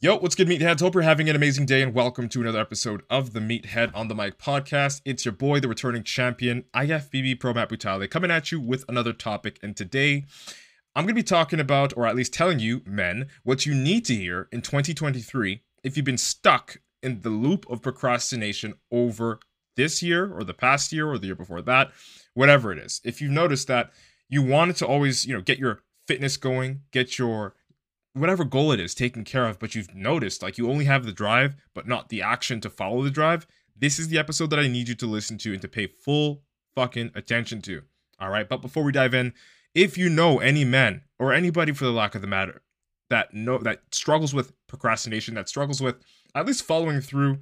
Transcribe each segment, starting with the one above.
Yo, what's good, meatheads? Hope you're having an amazing day and welcome to another episode of the Meathead on the Mic podcast. It's your boy, the returning champion, IFBB Pro Matt Butale, coming at you with another topic. And today, I'm going to be talking about, or at least telling you, men, what you need to hear in 2023 if you've been stuck in the loop of procrastination over this year or the past year or the year before that, whatever it is. If you've noticed that you wanted to always, you know, get your fitness going, get your whatever goal it is taken care of, but you've noticed like you only have the drive, but not the action to follow the drive, this is the episode that I need you to listen to and to pay full fucking attention to. All right. But before we dive in, if you know any men or anybody for the lack of the matter that know that struggles with procrastination, that struggles with at least following through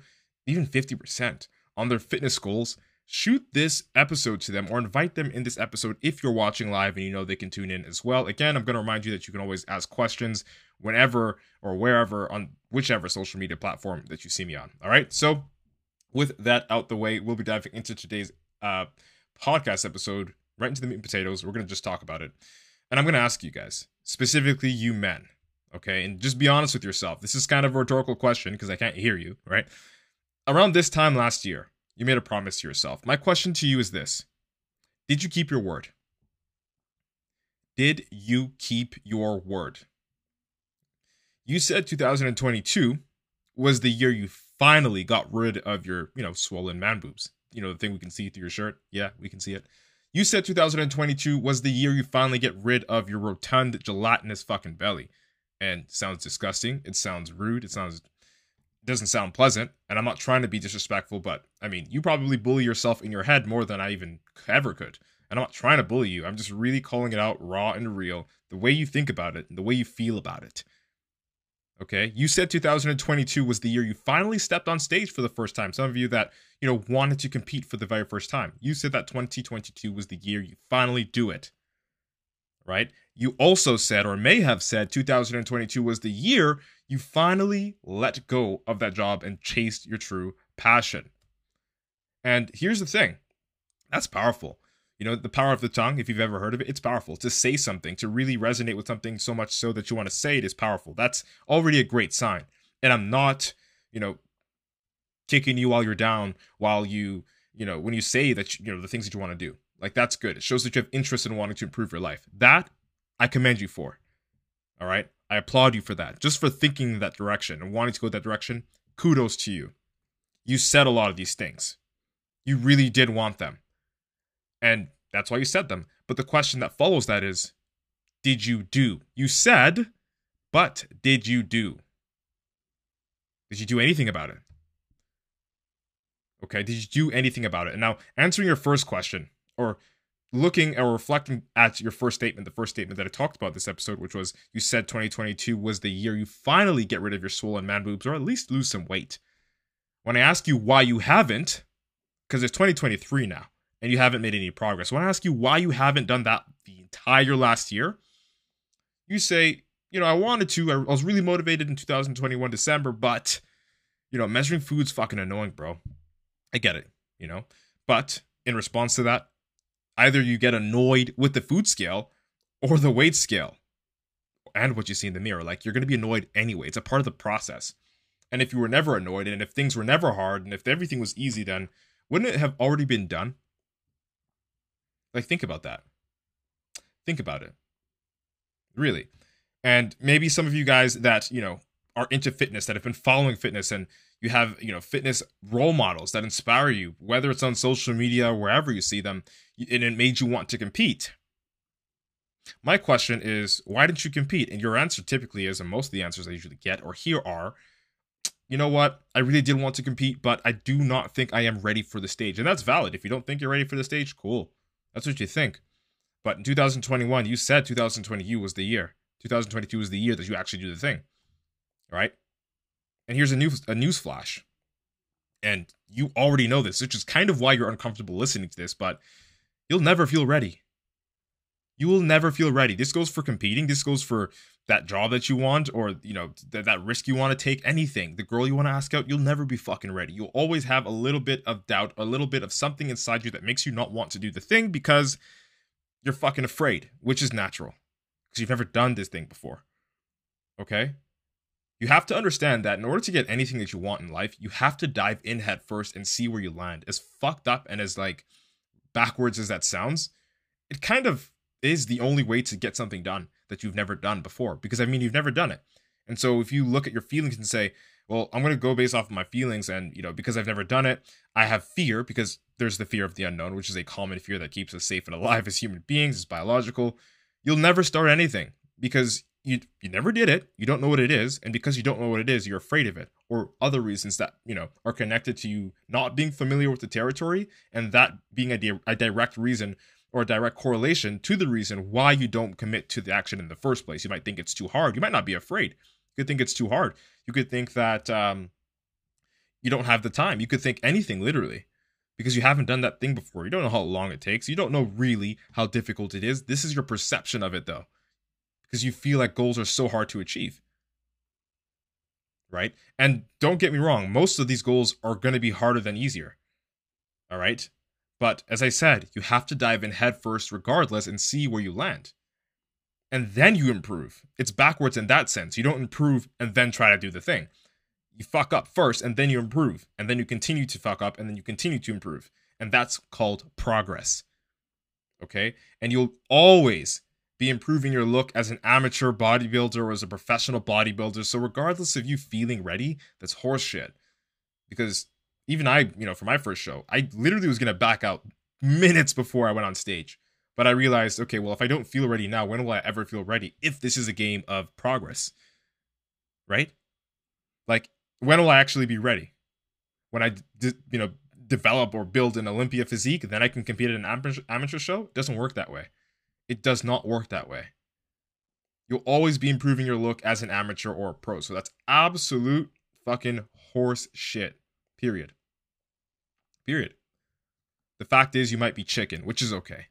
even 50% on their fitness goals, shoot this episode to them or invite them in this episode if you're watching live and you know they can tune in as well. Again, I'm going to remind you that you can always ask questions whenever or wherever on whichever social media platform that you see me on. All right. So, with that out the way, we'll be diving into today's uh, podcast episode right into the meat and potatoes. We're going to just talk about it. And I'm going to ask you guys, specifically you men, okay? And just be honest with yourself. This is kind of a rhetorical question because I can't hear you, right? Around this time last year, you made a promise to yourself. My question to you is this Did you keep your word? Did you keep your word? You said 2022 was the year you finally got rid of your, you know, swollen man boobs. You know, the thing we can see through your shirt. Yeah, we can see it. You said 2022 was the year you finally get rid of your rotund, gelatinous fucking belly. And sounds disgusting. It sounds rude. It sounds doesn't sound pleasant, and I'm not trying to be disrespectful, but I mean, you probably bully yourself in your head more than I even ever could. And I'm not trying to bully you. I'm just really calling it out raw and real, the way you think about it, the way you feel about it. Okay, you said 2022 was the year you finally stepped on stage for the first time. Some of you that you know wanted to compete for the very first time. You said that 2022 was the year you finally do it. Right? You also said, or may have said, 2022 was the year you finally let go of that job and chased your true passion. And here's the thing that's powerful. You know, the power of the tongue, if you've ever heard of it, it's powerful. To say something, to really resonate with something so much so that you want to say it is powerful. That's already a great sign. And I'm not, you know, kicking you while you're down, while you, you know, when you say that, you know, the things that you want to do. Like, that's good. It shows that you have interest in wanting to improve your life. That I commend you for. All right. I applaud you for that. Just for thinking in that direction and wanting to go that direction. Kudos to you. You said a lot of these things. You really did want them. And that's why you said them. But the question that follows that is Did you do? You said, but did you do? Did you do anything about it? Okay, did you do anything about it? And now, answering your first question, or looking or reflecting at your first statement, the first statement that I talked about this episode, which was you said 2022 was the year you finally get rid of your swollen man boobs or at least lose some weight. When I ask you why you haven't, because it's 2023 now and you haven't made any progress, when I ask you why you haven't done that the entire last year, you say, you know, I wanted to, I was really motivated in 2021 December, but, you know, measuring food's fucking annoying, bro. I get it, you know, but in response to that, Either you get annoyed with the food scale or the weight scale and what you see in the mirror. Like you're going to be annoyed anyway. It's a part of the process. And if you were never annoyed and if things were never hard and if everything was easy, then wouldn't it have already been done? Like, think about that. Think about it. Really. And maybe some of you guys that, you know, are into fitness, that have been following fitness and you have you know fitness role models that inspire you whether it's on social media or wherever you see them and it made you want to compete my question is, why didn't you compete? And your answer typically is, and most of the answers I usually get or here are, you know what? I really did want to compete, but I do not think I am ready for the stage. And that's valid. If you don't think you're ready for the stage, cool. That's what you think. But in 2021, you said 2020 was the year. 2022 was the year that you actually do the thing. Right? And here's a news a news flash. And you already know this, which is kind of why you're uncomfortable listening to this, but you'll never feel ready. You will never feel ready. This goes for competing. This goes for that job that you want or you know th- that risk you want to take anything the girl you want to ask out you'll never be fucking ready you'll always have a little bit of doubt a little bit of something inside you that makes you not want to do the thing because you're fucking afraid which is natural because you've never done this thing before okay you have to understand that in order to get anything that you want in life you have to dive in head first and see where you land as fucked up and as like backwards as that sounds it kind of is the only way to get something done that you've never done before because I mean you've never done it. And so if you look at your feelings and say, well, I'm going to go based off of my feelings and, you know, because I've never done it, I have fear because there's the fear of the unknown, which is a common fear that keeps us safe and alive as human beings, it's biological. You'll never start anything because you you never did it, you don't know what it is, and because you don't know what it is, you're afraid of it or other reasons that, you know, are connected to you not being familiar with the territory and that being a, di- a direct reason or a direct correlation to the reason why you don't commit to the action in the first place. You might think it's too hard. You might not be afraid. You could think it's too hard. You could think that um, you don't have the time. You could think anything literally because you haven't done that thing before. You don't know how long it takes. You don't know really how difficult it is. This is your perception of it though, because you feel like goals are so hard to achieve. Right? And don't get me wrong, most of these goals are going to be harder than easier. All right? But as I said, you have to dive in headfirst regardless and see where you land. And then you improve. It's backwards in that sense. You don't improve and then try to do the thing. You fuck up first and then you improve. And then you continue to fuck up and then you continue to improve. And that's called progress. Okay? And you'll always be improving your look as an amateur bodybuilder or as a professional bodybuilder. So, regardless of you feeling ready, that's horseshit. Because even I, you know, for my first show, I literally was gonna back out minutes before I went on stage. But I realized, okay, well, if I don't feel ready now, when will I ever feel ready? If this is a game of progress, right? Like, when will I actually be ready? When I, you know, develop or build an Olympia physique, then I can compete at an amateur, show. Doesn't work that way. It does not work that way. You'll always be improving your look as an amateur or a pro. So that's absolute fucking horse shit. Period. Period. The fact is, you might be chicken, which is okay.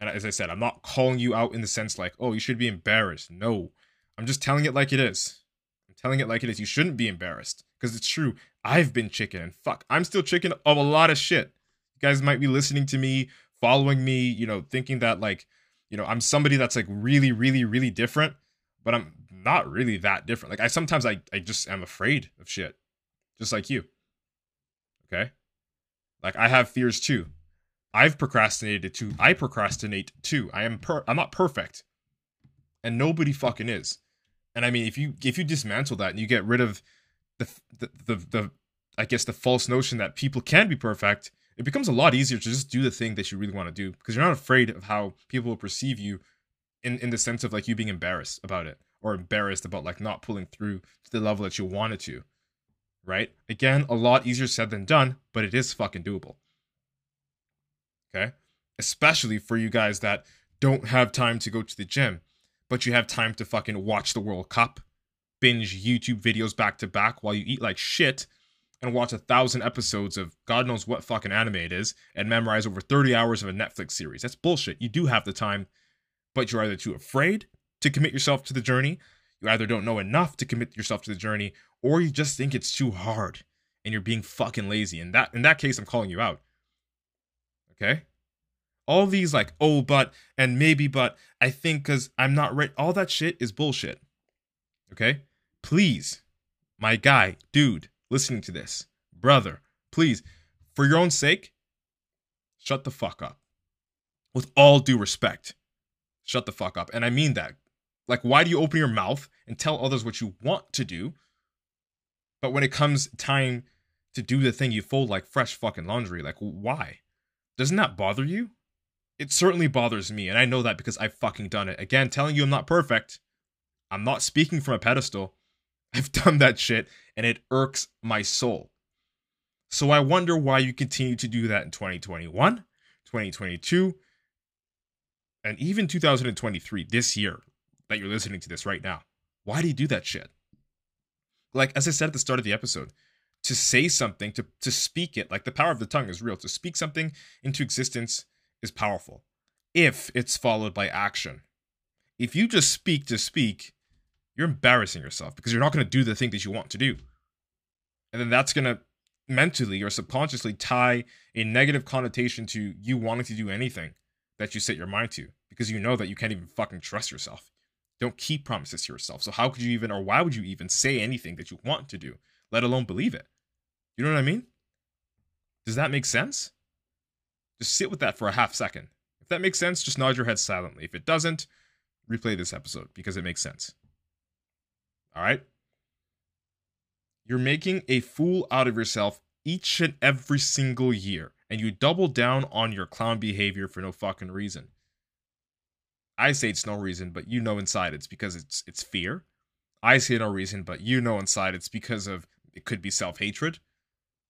And as I said, I'm not calling you out in the sense like, oh, you should be embarrassed. No, I'm just telling it like it is. I'm telling it like it is. You shouldn't be embarrassed because it's true. I've been chicken and fuck, I'm still chicken of a lot of shit. You guys might be listening to me, following me, you know, thinking that like, you know, I'm somebody that's like really, really, really different, but I'm not really that different. Like I sometimes I, I just am afraid of shit, just like you. Okay. Like I have fears too. I've procrastinated too. I procrastinate too. I am per I'm not perfect. And nobody fucking is. And I mean if you if you dismantle that and you get rid of the the the, the I guess the false notion that people can be perfect, it becomes a lot easier to just do the thing that you really want to do because you're not afraid of how people will perceive you in in the sense of like you being embarrassed about it or embarrassed about like not pulling through to the level that you wanted to right? Again, a lot easier said than done, but it is fucking doable. Okay? Especially for you guys that don't have time to go to the gym, but you have time to fucking watch the World Cup, binge YouTube videos back to back while you eat like shit, and watch a thousand episodes of God knows what fucking anime it is, and memorize over 30 hours of a Netflix series. That's bullshit. You do have the time, but you're either too afraid to commit yourself to the journey, you either don't know enough to commit yourself to the journey, or you just think it's too hard and you're being fucking lazy. And that in that case, I'm calling you out. Okay? All these like, oh, but and maybe, but I think because I'm not right. All that shit is bullshit. Okay? Please, my guy, dude, listening to this, brother, please, for your own sake, shut the fuck up. With all due respect, shut the fuck up. And I mean that. Like, why do you open your mouth and tell others what you want to do but when it comes time to do the thing, you fold like fresh fucking laundry. Like, why? Doesn't that bother you? it certainly bothers me, and I know that because I've fucking done it. Again, telling you I'm not perfect. I'm not speaking from a pedestal. I've done that shit, and it irks my soul. So I wonder why you continue to do that in 2021, 2022, and even 2023, this year that you're listening to this right now. Why do you do that shit? Like, as I said at the start of the episode, to say something, to, to speak it, like the power of the tongue is real. To speak something into existence is powerful if it's followed by action. If you just speak to speak, you're embarrassing yourself because you're not going to do the thing that you want to do. And then that's going to mentally or subconsciously tie a negative connotation to you wanting to do anything that you set your mind to because you know that you can't even fucking trust yourself. Don't keep promises to yourself. So how could you even or why would you even say anything that you want to do, let alone believe it? You know what I mean? Does that make sense? Just sit with that for a half second. If that makes sense, just nod your head silently. If it doesn't, replay this episode because it makes sense. All right? You're making a fool out of yourself each and every single year, and you double down on your clown behavior for no fucking reason. I say it's no reason, but you know inside it's because it's it's fear. I say no reason, but you know inside it's because of it could be self-hatred,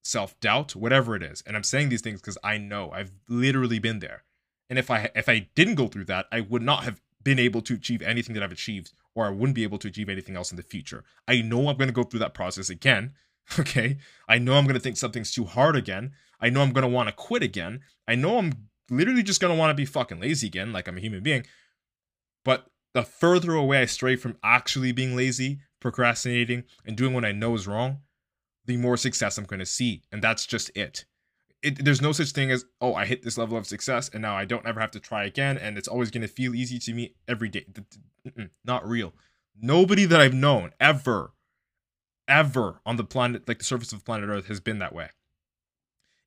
self-doubt, whatever it is. And I'm saying these things because I know I've literally been there. And if I if I didn't go through that, I would not have been able to achieve anything that I've achieved, or I wouldn't be able to achieve anything else in the future. I know I'm going to go through that process again. Okay. I know I'm going to think something's too hard again. I know I'm going to want to quit again. I know I'm literally just going to want to be fucking lazy again, like I'm a human being. But the further away I stray from actually being lazy, procrastinating, and doing what I know is wrong, the more success I'm going to see. And that's just it it, there's no such thing as oh i hit this level of success and now i don't ever have to try again and it's always going to feel easy to me every day. Not real. Nobody that i've known ever ever on the planet like the surface of planet earth has been that way.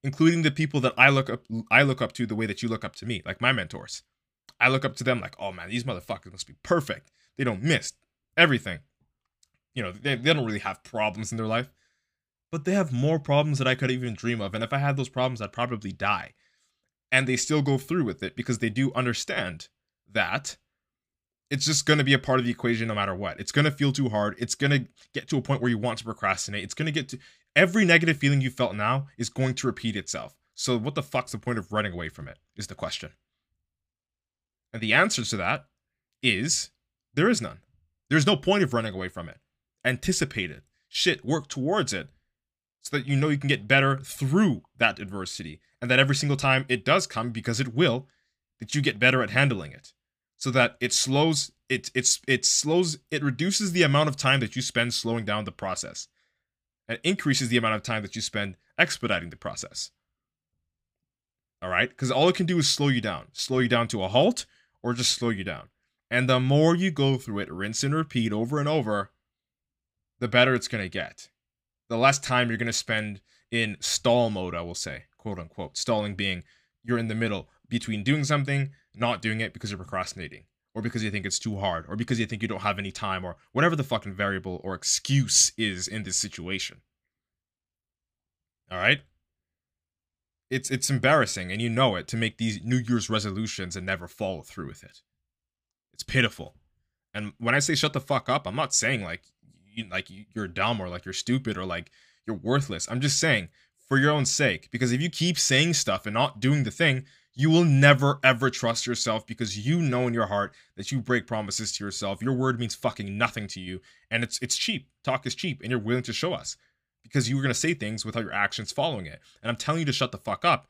Including the people that i look up i look up to the way that you look up to me like my mentors. I look up to them like oh man these motherfuckers must be perfect. They don't miss everything. You know they, they don't really have problems in their life but they have more problems that I could even dream of. And if I had those problems, I'd probably die. And they still go through with it because they do understand that it's just going to be a part of the equation no matter what. It's going to feel too hard. It's going to get to a point where you want to procrastinate. It's going to get to every negative feeling you felt now is going to repeat itself. So, what the fuck's the point of running away from it? Is the question. And the answer to that is there is none. There's no point of running away from it. Anticipate it. Shit, work towards it so that you know you can get better through that adversity and that every single time it does come because it will that you get better at handling it. So that it slows it it's it slows it reduces the amount of time that you spend slowing down the process. And increases the amount of time that you spend expediting the process. All right because all it can do is slow you down. Slow you down to a halt or just slow you down. And the more you go through it rinse and repeat over and over the better it's going to get the less time you're going to spend in stall mode, I will say, quote unquote. Stalling being you're in the middle between doing something, not doing it because you're procrastinating, or because you think it's too hard, or because you think you don't have any time, or whatever the fucking variable or excuse is in this situation. All right? It's it's embarrassing and you know it to make these New Year's resolutions and never follow through with it. It's pitiful. And when I say shut the fuck up, I'm not saying like you, like you're dumb or like you're stupid or like you're worthless. I'm just saying for your own sake because if you keep saying stuff and not doing the thing, you will never ever trust yourself because you know in your heart that you break promises to yourself. Your word means fucking nothing to you and it's it's cheap. Talk is cheap and you're willing to show us because you were going to say things without your actions following it. And I'm telling you to shut the fuck up.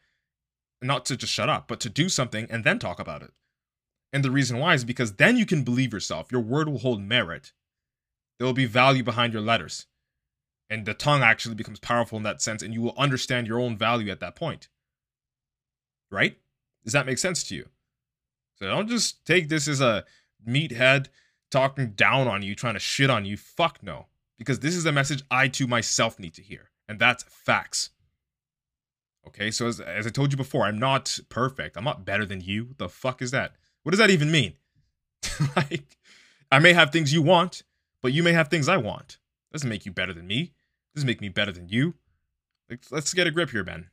Not to just shut up, but to do something and then talk about it. And the reason why is because then you can believe yourself. Your word will hold merit there will be value behind your letters. And the tongue actually becomes powerful in that sense, and you will understand your own value at that point. Right? Does that make sense to you? So don't just take this as a meathead talking down on you, trying to shit on you. Fuck no. Because this is a message I to myself need to hear. And that's facts. Okay, so as, as I told you before, I'm not perfect. I'm not better than you. What the fuck is that? What does that even mean? like, I may have things you want, but you may have things I want. Doesn't make you better than me. Doesn't make me better than you. Like, let's get a grip here, Ben.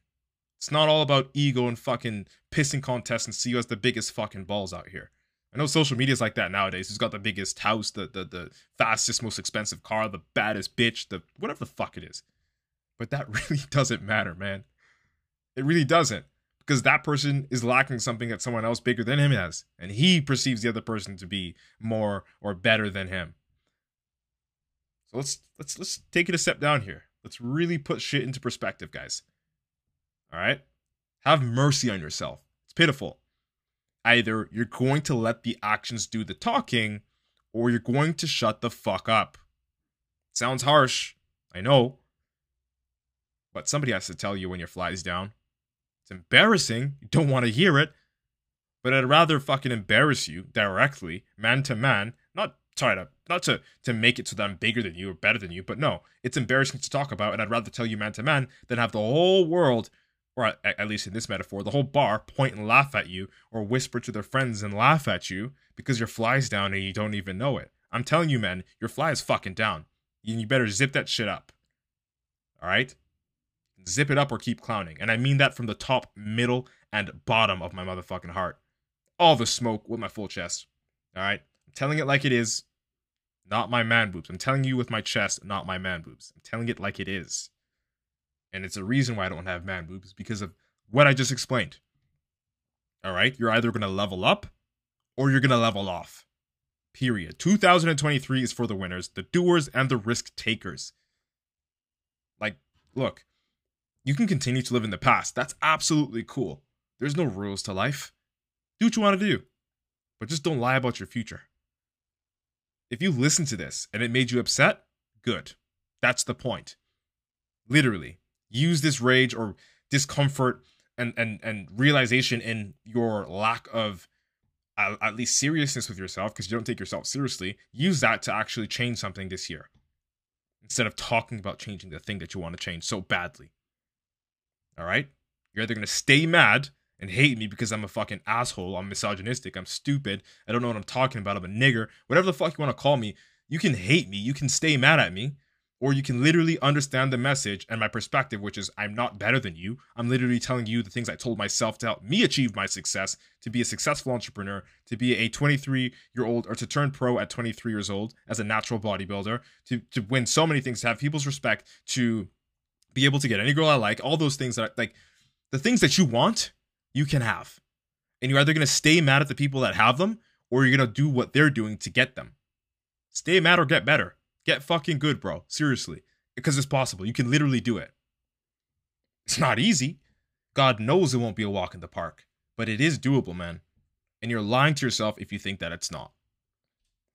It's not all about ego and fucking pissing contests and see who has the biggest fucking balls out here. I know social media is like that nowadays. Who's got the biggest house, the, the the fastest, most expensive car, the baddest bitch, the whatever the fuck it is. But that really doesn't matter, man. It really doesn't. Because that person is lacking something that someone else bigger than him has. And he perceives the other person to be more or better than him. So let's let's let's take it a step down here. Let's really put shit into perspective, guys. All right? Have mercy on yourself. It's pitiful. Either you're going to let the actions do the talking or you're going to shut the fuck up. Sounds harsh. I know. But somebody has to tell you when your fly's down. It's embarrassing. You don't want to hear it. But I'd rather fucking embarrass you directly, man to man, not try to not to to make it so that I'm bigger than you or better than you, but no, it's embarrassing to talk about, and I'd rather tell you man to man than have the whole world, or at, at least in this metaphor, the whole bar point and laugh at you, or whisper to their friends and laugh at you because your fly's down and you don't even know it. I'm telling you, man, your fly is fucking down. You better zip that shit up. All right? Zip it up or keep clowning. And I mean that from the top, middle, and bottom of my motherfucking heart. All the smoke with my full chest. All right? I'm telling it like it is, not my man boobs. I'm telling you with my chest, not my man boobs. I'm telling it like it is. And it's a reason why I don't have man boobs because of what I just explained. All right? You're either going to level up or you're going to level off. Period. 2023 is for the winners, the doers, and the risk takers. Like, look, you can continue to live in the past. That's absolutely cool. There's no rules to life. Do what you want to do, but just don't lie about your future. If you listen to this and it made you upset, good. That's the point. Literally, use this rage or discomfort and and and realization in your lack of at least seriousness with yourself because you don't take yourself seriously. Use that to actually change something this year instead of talking about changing the thing that you want to change so badly. All right? You're either going to stay mad and hate me because I'm a fucking asshole, I'm misogynistic, I'm stupid, I don't know what I'm talking about, I'm a nigger, whatever the fuck you want to call me, you can hate me, you can stay mad at me, or you can literally understand the message and my perspective, which is I'm not better than you. I'm literally telling you the things I told myself to help me achieve my success, to be a successful entrepreneur, to be a 23 year old, or to turn pro at 23 years old as a natural bodybuilder, to, to win so many things, to have people's respect, to be able to get any girl I like, all those things that like the things that you want, you can have. And you're either going to stay mad at the people that have them or you're going to do what they're doing to get them. Stay mad or get better. Get fucking good, bro. Seriously. Because it's possible. You can literally do it. It's not easy. God knows it won't be a walk in the park, but it is doable, man. And you're lying to yourself if you think that it's not.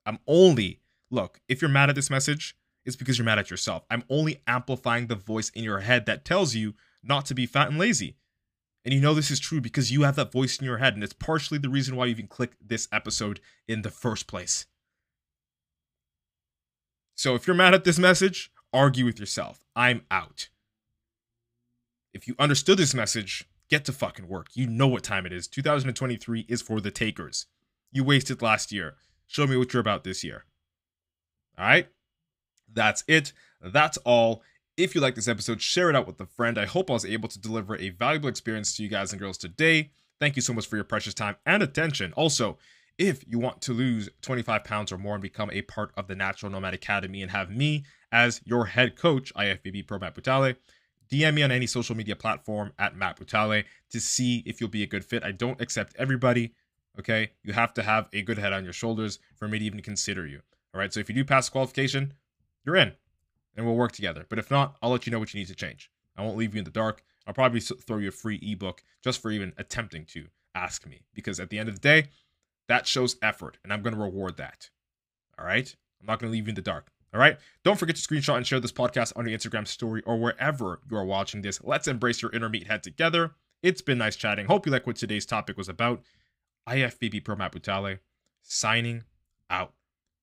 I'm only, look, if you're mad at this message, it's because you're mad at yourself. I'm only amplifying the voice in your head that tells you not to be fat and lazy. And you know this is true because you have that voice in your head, and it's partially the reason why you even clicked this episode in the first place. So if you're mad at this message, argue with yourself. I'm out. If you understood this message, get to fucking work. You know what time it is. 2023 is for the takers. You wasted last year. Show me what you're about this year. All right? That's it. That's all. If you like this episode, share it out with a friend. I hope I was able to deliver a valuable experience to you guys and girls today. Thank you so much for your precious time and attention. Also, if you want to lose 25 pounds or more and become a part of the Natural Nomad Academy and have me as your head coach, IFBB Pro Matt Butale, DM me on any social media platform at Matt Butale to see if you'll be a good fit. I don't accept everybody. Okay. You have to have a good head on your shoulders for me to even consider you. All right. So if you do pass qualification, you're in and we'll work together. But if not, I'll let you know what you need to change. I won't leave you in the dark. I'll probably throw you a free ebook just for even attempting to ask me because at the end of the day, that shows effort and I'm going to reward that. All right? I'm not going to leave you in the dark. All right? Don't forget to screenshot and share this podcast on your Instagram story or wherever you are watching this. Let's embrace your inner meathead together. It's been nice chatting. Hope you like what today's topic was about. IFBB Pro Matt Butale signing out.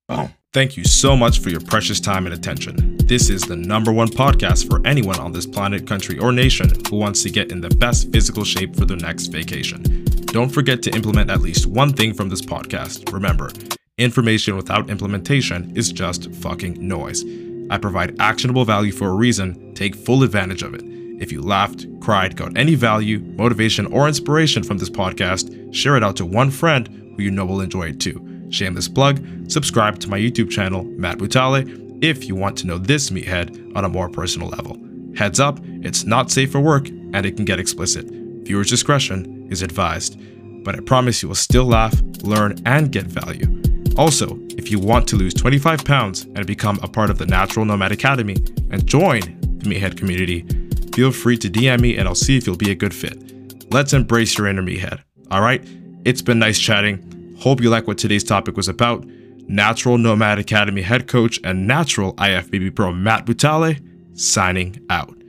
Boom. Thank you so much for your precious time and attention. This is the number one podcast for anyone on this planet, country, or nation who wants to get in the best physical shape for their next vacation. Don't forget to implement at least one thing from this podcast. Remember, information without implementation is just fucking noise. I provide actionable value for a reason. Take full advantage of it. If you laughed, cried, got any value, motivation, or inspiration from this podcast, share it out to one friend who you know will enjoy it too. Shameless plug, subscribe to my YouTube channel, Matt Butale, if you want to know this meathead on a more personal level. Heads up, it's not safe for work and it can get explicit. Viewer's discretion is advised. But I promise you will still laugh, learn, and get value. Also, if you want to lose 25 pounds and become a part of the Natural Nomad Academy and join the Meathead community, feel free to DM me and I'll see if you'll be a good fit. Let's embrace your inner meathead. All right? It's been nice chatting. Hope you like what today's topic was about. Natural Nomad Academy head coach and natural IFBB pro Matt Butale signing out.